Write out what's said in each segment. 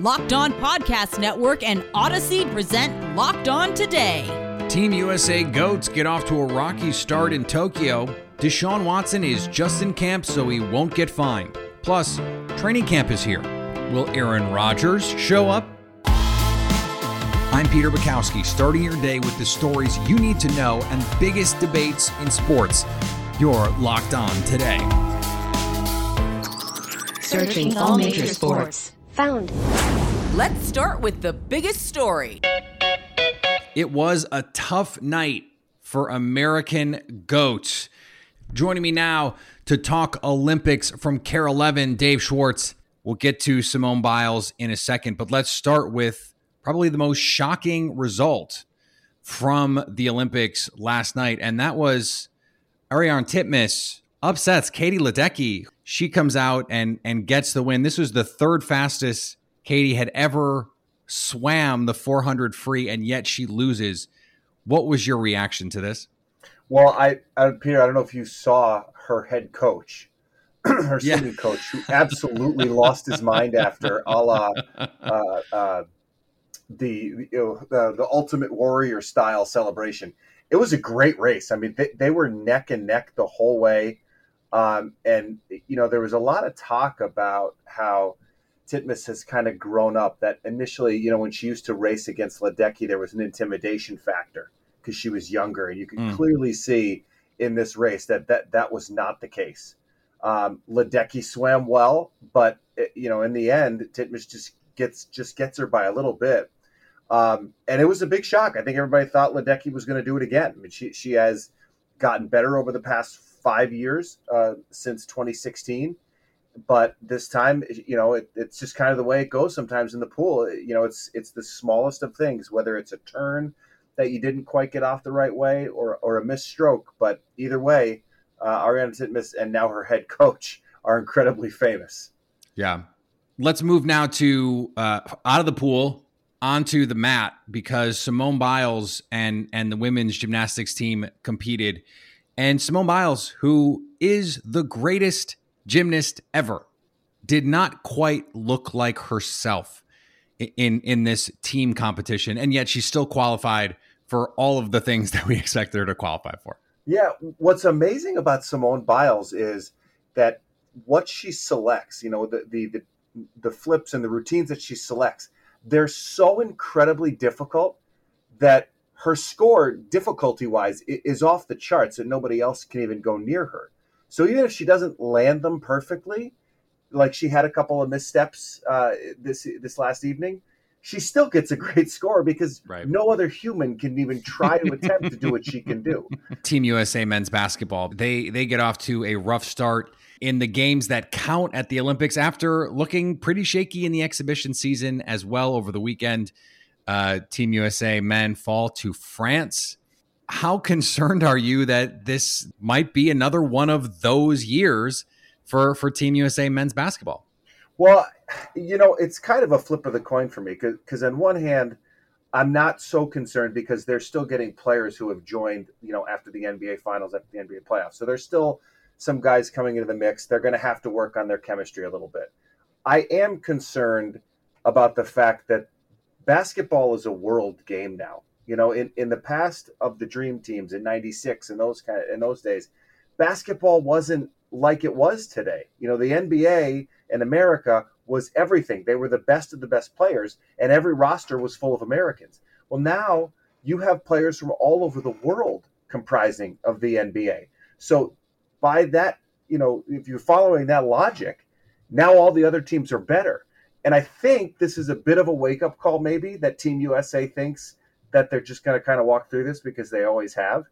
Locked On Podcast Network and Odyssey present Locked On Today. Team USA Goats get off to a rocky start in Tokyo. Deshaun Watson is just in camp, so he won't get fined. Plus, training camp is here. Will Aaron Rodgers show up? I'm Peter Bukowski, starting your day with the stories you need to know and biggest debates in sports. You're locked on today. Searching all major sports. Found. Let's start with the biggest story. It was a tough night for American goats. Joining me now to talk Olympics from KARE 11, Dave Schwartz. We'll get to Simone Biles in a second, but let's start with probably the most shocking result from the Olympics last night, and that was Ariarne Titmus upsets Katie Ledecky. She comes out and and gets the win. This was the third fastest Katie had ever swam the 400 free, and yet she loses. What was your reaction to this? Well, I, I Peter, I don't know if you saw her head coach, her Yeah. swimming coach, who absolutely lost his mind after a la uh, uh, the you know, the the Ultimate Warrior style celebration. It was a great race. I mean, they, they were neck and neck the whole way, um, and you know there was a lot of talk about how Titmus has kind of grown up. That initially, you know, when she used to race against Ledecky, there was an intimidation factor because she was younger, and you could Mm. clearly see in this race that that that was not the case. Um, Ledecky swam well, but eh, you know, in the end, Titmus just gets just gets her by a little bit, um, and it was a big shock. I think everybody thought Ledecky was going to do it again. I mean, she she has gotten better over the past five years uh, since 2016 but this time you know it, it's just kind of the way it goes sometimes in the pool. You know it's it's the smallest of things whether it's a turn that you didn't quite get off the right way or or a missed stroke. But either way uh, Ariarne Titmus and now her head coach are incredibly famous. Yeah. Let's move now to uh, out of the pool onto the mat because Simone Biles and and the women's gymnastics team competed, and Simone Biles, who is the greatest gymnast ever, did not quite look like herself in in this team competition, and yet she still qualified for all of the things that we expect her to qualify for. Yeah, what's amazing about Simone Biles is that what she selects, you know, the the the, the flips and the routines that she selects, they're so incredibly difficult that her score difficulty wise is off the charts and nobody else can even go near her. So even if she doesn't land them perfectly, like she had a couple of missteps uh, this this last evening, she still gets a great score because Right. no other human can even try to attempt to do what she can do. Team USA men's basketball. They they get off to a rough start in the games that count at the Olympics after looking pretty shaky in the exhibition season as well over the weekend. Uh, Team USA men fall to France. How concerned are you that this might be another one of those years for for Team USA men's basketball? Well, you know, it's kind of a flip of the coin for me because, on one hand, I'm not so concerned because they're still getting players who have joined, you know, after the NBA finals, after the NBA playoffs. So there's still some guys coming into the mix. They're going to have to work on their chemistry a little bit. I am concerned about the fact that basketball is a world game now. You know, in, in the past of the dream teams in 96 and those kind of, in those days, basketball wasn't like it was today. You know, the NBA in America was everything. They were the best of the best players, and every roster was full of Americans. Well, now you have players from all over the world comprising of the NBA. So, by that, you know, if you're following that logic, now all the other teams are better. And I think this is a bit of a wake up call, maybe that Team USA thinks that they're just going to kind of walk through this because they always have,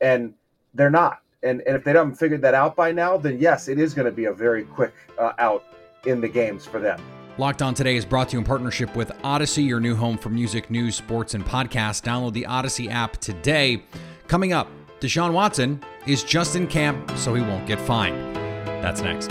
and they're not. And, and if they haven't figured that out by now, then yes, it is going to be a very quick uh, out in the games for them. Locked On Today is brought to you in partnership with Odyssey, your new home for music, news, sports, and podcasts. Download the Odyssey app today. Coming up, Deshaun Watson is just in camp, so he won't get fined. That's next.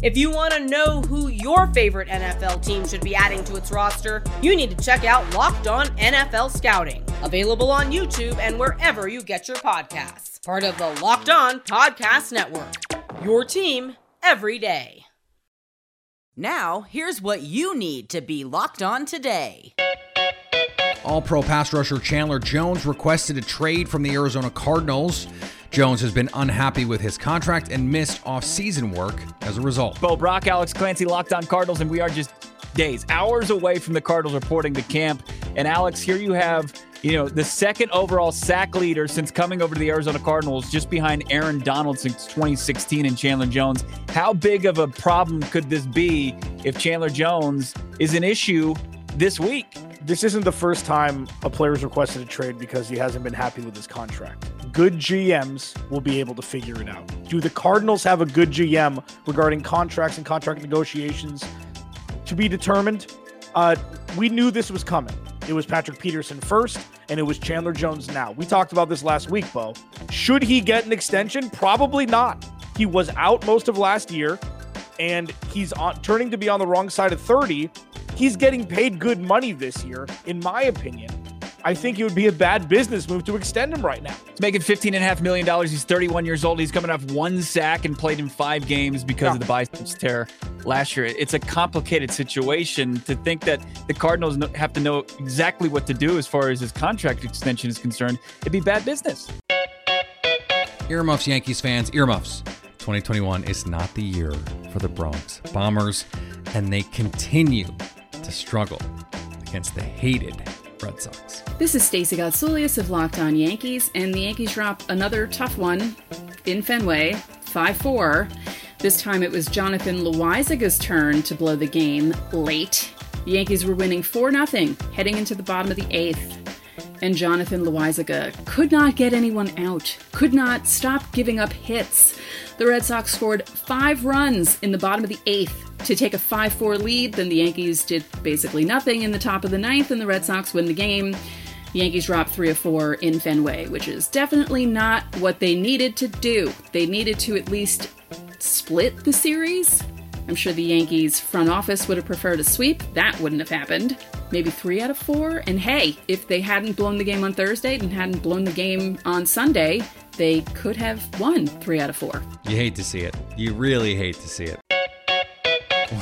If you want to know who your favorite NFL team should be adding to its roster, you need to check out Locked On NFL Scouting, available on YouTube and wherever you get your podcasts. Part of the Locked On Podcast Network. Your team every day. Now, here's what you need to be locked on today. All pro pass rusher Chandler Jones requested a trade from the Arizona Cardinals. Jones has been unhappy with his contract and missed off-season work as a result. Bo Brack, Alex Clancy, Locked On Cardinals, and we are just days, hours away from the Cardinals reporting to camp. And Alex, here you have, you know, the second overall sack leader since coming over to the Arizona Cardinals, just behind Aaron Donald since 2016 and Chandler Jones. How big of a problem could this be if Chandler Jones is an issue this week? This isn't the first time a player's requested a trade because he hasn't been happy with his contract good GMs will be able to figure it out. Do the Cardinals have a good GM regarding contracts and contract negotiations to be determined? Uh, we knew this was coming. It was Patrick Peterson first, and it was Chandler Jones now. We talked about this last week, Bo. Should he get an extension? Probably not. He was out most of last year, and he's on, turning to be on the wrong side of 30. He's getting paid good money this year, in my opinion. I think it would be a bad business move to extend him right now. He's making $15.5 million. He's 31 years old. He's coming off one sack and played in five games because yeah. of the biceps tear last year. It's a complicated situation to think that the Cardinals have to know exactly what to do as far as his contract extension is concerned. It'd be bad business. Earmuffs, Yankees fans, earmuffs. 2021 is not the year for the Bronx Bombers, and they continue to struggle against the hated Red Sox. This is Stacey Gotsoulias of Locked On Yankees, and the Yankees drop another tough one in Fenway, 5 4. This time it was Jonathan Loaisiga's turn to blow the game late. The Yankees were winning 4 0 heading into the bottom of the eighth. And Jonathan Loaisiga could not get anyone out, could not stop giving up hits. The Red Sox scored five runs in the bottom of the eighth to take a 5 4 lead. Then the Yankees did basically nothing in the top of the ninth, and the Red Sox win the game. The Yankees dropped 3 of 4 in Fenway, which is definitely not what they needed to do. They needed to at least split the series. I'm sure the Yankees front office would have preferred a sweep. That wouldn't have happened. Maybe three out of four. And hey, if they hadn't blown the game on Thursday and hadn't blown the game on Sunday, they could have won three out of four. You hate to see it. You really hate to see it.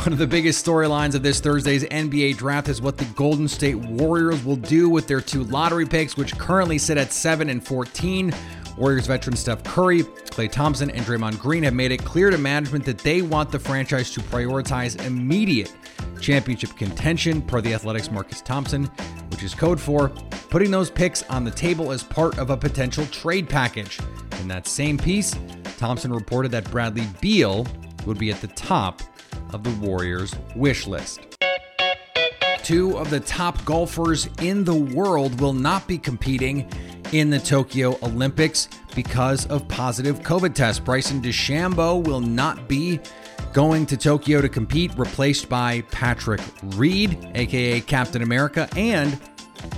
One of the biggest storylines of this Thursday's NBA draft is what the Golden State Warriors will do with their two lottery picks, which currently sit at 7 and 14. Warriors veteran Steph Curry, Klay Thompson, and Draymond Green have made it clear to management that they want the franchise to prioritize immediate championship contention, per the Athletics' Marcus Thompson, which is code for putting those picks on the table as part of a potential trade package. In that same piece, Thompson reported that Bradley Beal would be at the top of the Warriors' wish list. Two of the top golfers in the world will not be competing in the Tokyo Olympics because of positive COVID tests. Bryson DeChambeau will not be going to Tokyo to compete, replaced by Patrick Reed, aka Captain America, and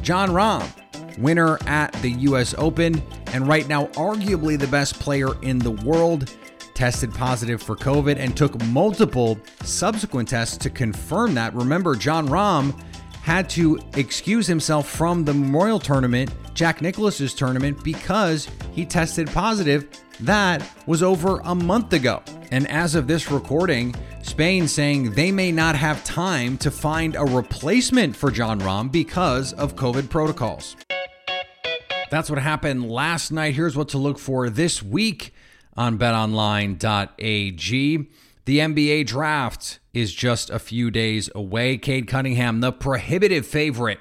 Jon Rahm, winner at the US Open, and right now, arguably the best player in the world tested positive for COVID and took multiple subsequent tests to confirm that. Remember, Jon Rahm had to excuse himself from the Memorial Tournament, Jack Nicklaus's tournament, because he tested positive. That was over a month ago. And as of this recording, Spain saying they may not have time to find a replacement for Jon Rahm because of COVID protocols. That's what happened last night. Here's what to look for this week on betonline.ag. The NBA draft is just a few days away. Cade Cunningham, the prohibitive favorite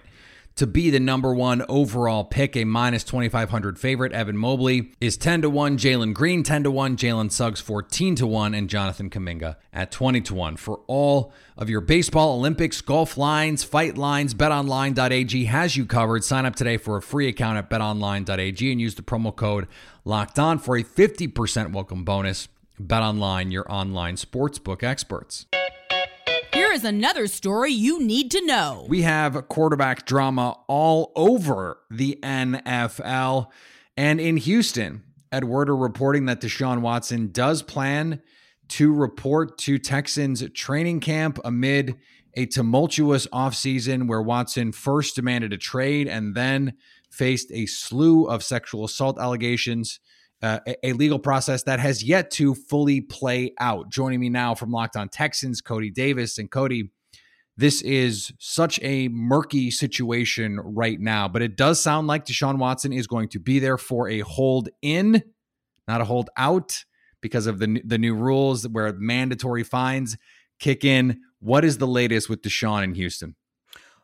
to be the number one overall pick, a minus 2,500 favorite. Evan Mobley is 10 to 1, Jalen Green 10 to 1, Jalen Suggs 14 to 1, and Jonathan Kuminga at 20 to 1. For all of your baseball, Olympics, golf lines, fight lines, betonline.ag has you covered. Sign up today for a free account at betonline.ag and use the promo code locked on for a 50% welcome bonus. Bet online, your online sportsbook experts. Is another story you need to know. We have quarterback drama all over the NFL. And in Houston, Ed Werder reporting that Deshaun Watson does plan to report to Texans training camp amid a tumultuous offseason where Watson first demanded a trade and then faced a slew of sexual assault allegations uh, a, legal process that has yet to fully play out. Joining me now from Locked On Texans, Cody Davis. And Cody, this is such a murky situation right now, but it does sound like Deshaun Watson is going to be there for a hold in, not a hold out, because of the the new rules where mandatory fines kick in. What is the latest with Deshaun in Houston?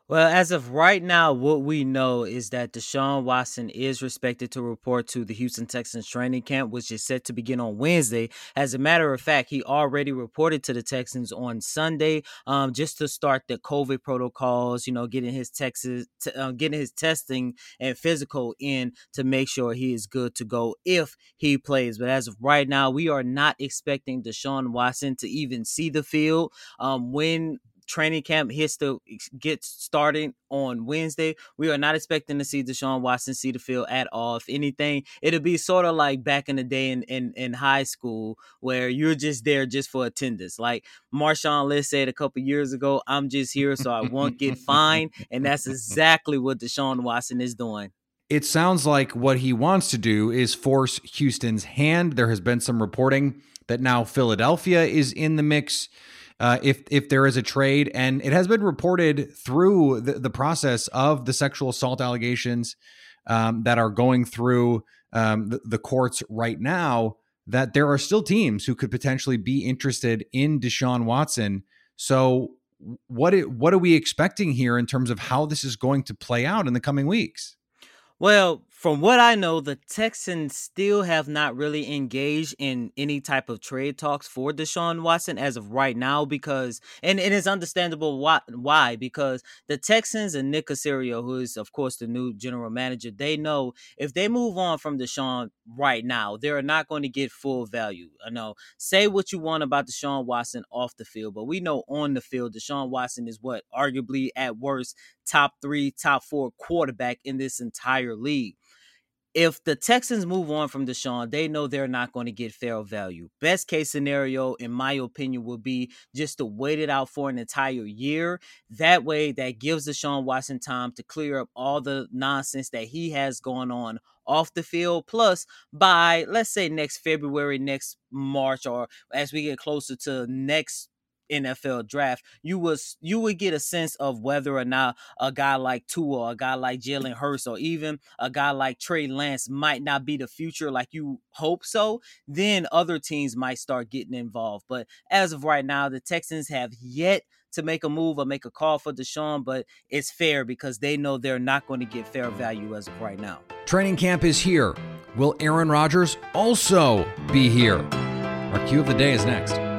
Well, as of right now, what we know is that Deshaun Watson is expected to report to the Houston Texans training camp, which is set to begin on Wednesday. As a matter of fact, he already reported to the Texans on Sunday, um, just to start the COVID protocols. You know, getting his Texas, t- uh, getting his testing and physical in to make sure he is good to go if he plays. But as of right now, we are not expecting Deshaun Watson to even see the field. Um, when training camp hits to get started on Wednesday. We are not expecting to see Deshaun Watson see the field at all. If anything, it'll be sort of like back in the day in, in, in high school where you're just there just for attendance. Like Marshawn Lynch said a couple years ago, I'm just here so I won't get fined. And that's exactly what Deshaun Watson is doing. It sounds like what he wants to do is force Houston's hand. There has been some reporting that now Philadelphia is in the mix uh, if if there is a trade, and it has been reported through the, the process of the sexual assault allegations um, that are going through um, the, the courts right now that there are still teams who could potentially be interested in Deshaun Watson. So what it, what are we expecting here in terms of how this is going to play out in the coming weeks? Well, from what I know, the Texans still have not really engaged in any type of trade talks for Deshaun Watson as of right now because, and it is understandable why, because the Texans and Nick Caserio, who is, of course, the new general manager, they know if they move on from Deshaun right now, they're not going to get full value. I know, say what you want about Deshaun Watson off the field, but we know on the field, Deshaun Watson is what, arguably at worst, top three, top four quarterback in this entire league if the Texans move on from Deshaun, they know they're not going to get fair value. Best case scenario, in my opinion, would be just to wait it out for an entire year. That way, that gives Deshaun Watson time to clear up all the nonsense that he has going on off the field. Plus, by let's say next February, next March, or as we get closer to next NFL draft, you was you would get a sense of whether or not a guy like Tua, a guy like Jalen Hurts, or even a guy like Trey Lance might not be the future like you hope so. Then other teams might start getting involved. But as of right now, the Texans have yet to make a move or make a call for Deshaun, but it's fair because they know they're not going to get fair value as of right now. Training camp is here. Will Aaron Rodgers also be here? Our cue of the day is next.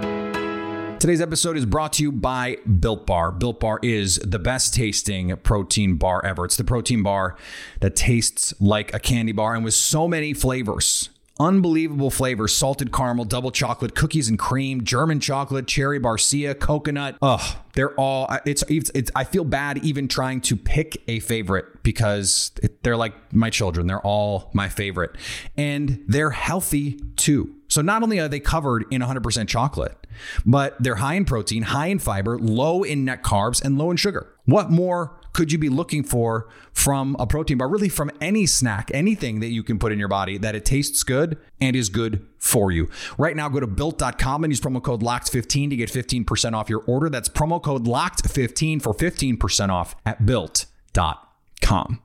Today's episode is brought to you by Built Bar. Built Bar is the best tasting protein bar ever. It's the protein bar that tastes like a candy bar and with so many flavors. Unbelievable flavors salted caramel, double chocolate, cookies and cream, German chocolate, cherry barcia, coconut. Ugh, they're all, it's, it's, it's I feel bad even trying to pick a favorite because it, they're like my children. They're all my favorite. And they're healthy too. So not only are they covered in 100% chocolate, but they're high in protein, high in fiber, low in net carbs, and low in sugar. What more could you be looking for from a protein bar? Really, from any snack, anything that you can put in your body that it tastes good and is good for you. Right now, go to built.com and use promo code LOCKED15 to get 15% off your order. That's promo code LOCKED15 for 15% off at built.com.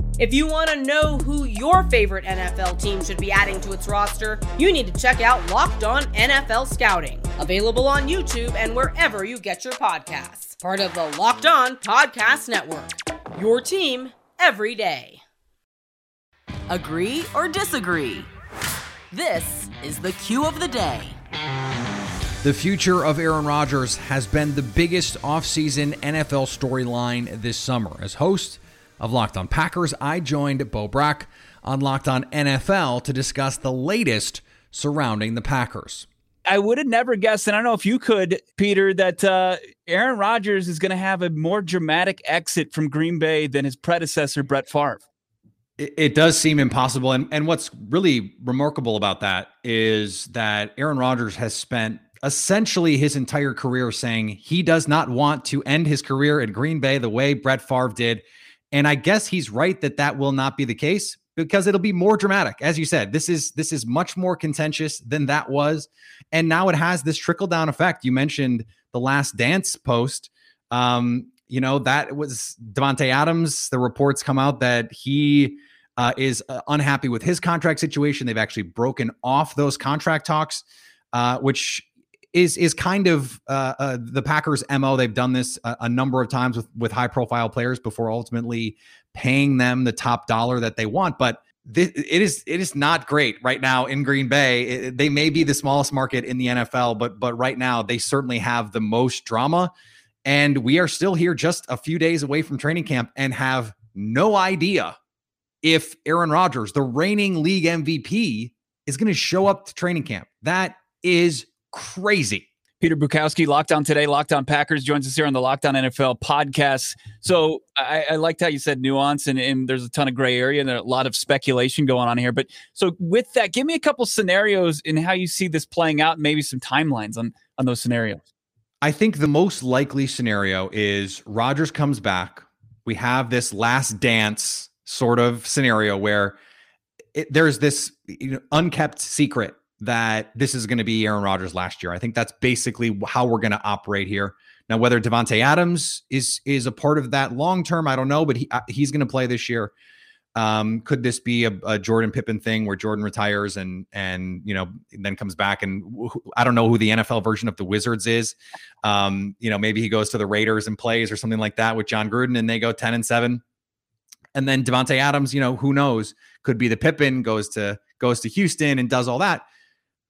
If you want to know who your favorite NFL team should be adding to its roster, you need to check out Locked On NFL Scouting, available on YouTube and wherever you get your podcasts. Part of the Locked On Podcast Network. Your team every day. Agree or disagree? This is the cue of the day. The future of Aaron Rodgers has been the biggest offseason NFL storyline this summer. As host of Locked On Packers, I joined Bo Brack on Locked On NFL to discuss the latest surrounding the Packers. I would have never guessed, and I don't know if you could, Peter, that uh, Aaron Rodgers is going to have a more dramatic exit from Green Bay than his predecessor, Brett Favre. It, it does seem impossible. And, and what's really remarkable about that is that Aaron Rodgers has spent essentially his entire career saying he does not want to end his career in Green Bay the way Brett Favre did. And I guess he's right that that will not be the case because it'll be more dramatic. As you said, this is this is much more contentious than that was, and now it has this trickle down effect. You mentioned the last dance post. Um, you know that was Davante Adams. The reports come out that he uh, is uh, unhappy with his contract situation. They've actually broken off those contract talks, uh, which is is kind of uh, uh, the Packers' mo. They've done this a, a, number of times with with high profile players before ultimately paying them the top dollar that they want. But it is it is not great right now in Green Bay. It, they may be the smallest market in the NFL, but but right now they certainly have the most drama. And we are still here just a few days away from training camp and have no idea if Aaron Rodgers, the reigning league MVP, is going to show up to training camp. That is crazy. Peter Bukowski, Locked On Today, Locked On Packers, joins us here on the Locked On NFL podcast. So I, I liked how you said nuance, and, and, there's a ton of gray area and a lot of speculation going on here. But so with that, give me a couple scenarios in how you see this playing out, and maybe some timelines on on those scenarios. I think the most likely scenario is Rodgers comes back. We have this last dance sort of scenario where it, there's this you know, unkept secret that this is going to be Aaron Rodgers last year. I think that's basically how we're going to operate here. Now, whether Davante Adams is is a part of that long term, I don't know, but he uh, he's going to play this year. Um, could this be a, a, Jordan Pippen thing where Jordan retires and and you know then comes back and I don't know who the NFL version of the Wizards is. Um, you know, maybe he goes to the Raiders and plays or something like that with Jon Gruden and they go ten and seven. And then Davante Adams, you know, who knows, could be the Pippen goes to goes to Houston and does all that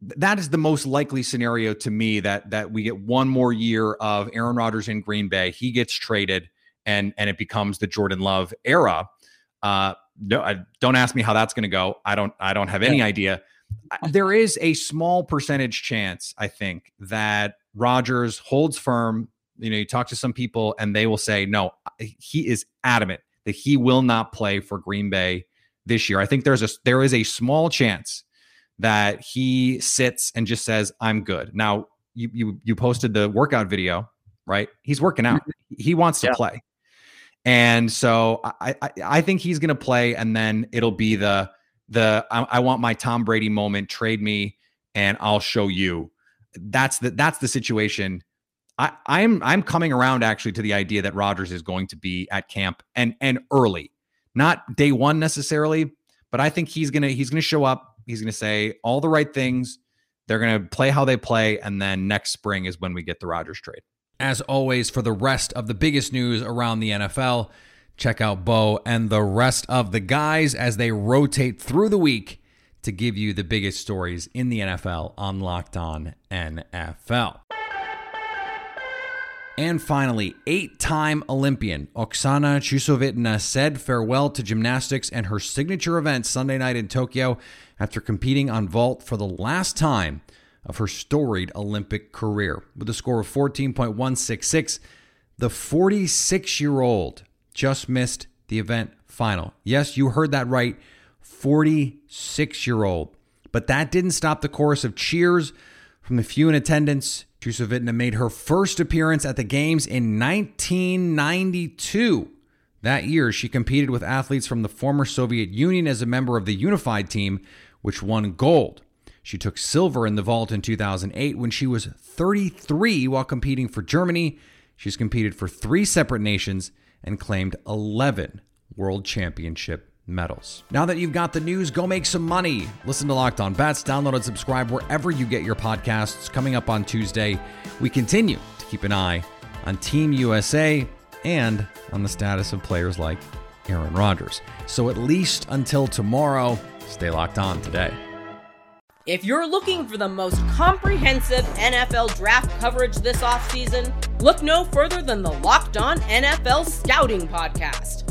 that is the most likely scenario to me that that we get one more year of Aaron Rodgers in Green Bay. He gets traded and and it becomes the Jordan Love era. Uh, no, I, don't ask me how that's going to go. I don't I don't have any yeah. idea. There is a small percentage chance, I think, that Rodgers holds firm. You know, you talk to some people and they will say, no, he is adamant that he will not play for Green Bay this year. I think there's a there is a small chance that he sits and just says, "I'm good." Now, you you you posted the workout video, right? He's working out. Mm-hmm. He wants to yeah. play, and so I, I I think he's going to play, and then it'll be the the I, I want my Tom Brady moment. Trade me, and I'll show you. That's the that's the situation. I, I'm I'm coming around actually to the idea that Rodgers is going to be at camp and and early, not day one necessarily, but I think he's gonna he's gonna show up He's going to say all the right things. They're going to play how they play. And then next spring is when we get the Rodgers trade. As always, for the rest of the biggest news around the NFL, check out Bo and the rest of the guys as they rotate through the week to give you the biggest stories in the NFL on Locked On NFL. And finally, eight time Olympian Oksana Chusovitina said farewell to gymnastics and her signature event Sunday night in Tokyo after competing on vault for the last time of her storied Olympic career. With a score of 14.166, the 46 year old just missed the event final. Yes, you heard that right 46 year old. But that didn't stop the chorus of cheers from the few in attendance Chusovitina made her first appearance at the Games in 1992. That year, she competed with athletes from the former Soviet Union as a member of the unified team, which won gold. She took silver in the vault in 2008 when she was 33 while competing for Germany. She's competed for three separate nations and claimed 11 world championship medals. Now that you've got the news, go make some money. Listen to Locked On Bets, download and subscribe wherever you get your podcasts. Coming up on Tuesday, we continue to keep an eye on Team USA and on the status of players like Aaron Rodgers. So at least until tomorrow, stay locked on today. If you're looking for the most comprehensive NFL draft coverage this offseason, look no further than the Locked On NFL Scouting Podcast.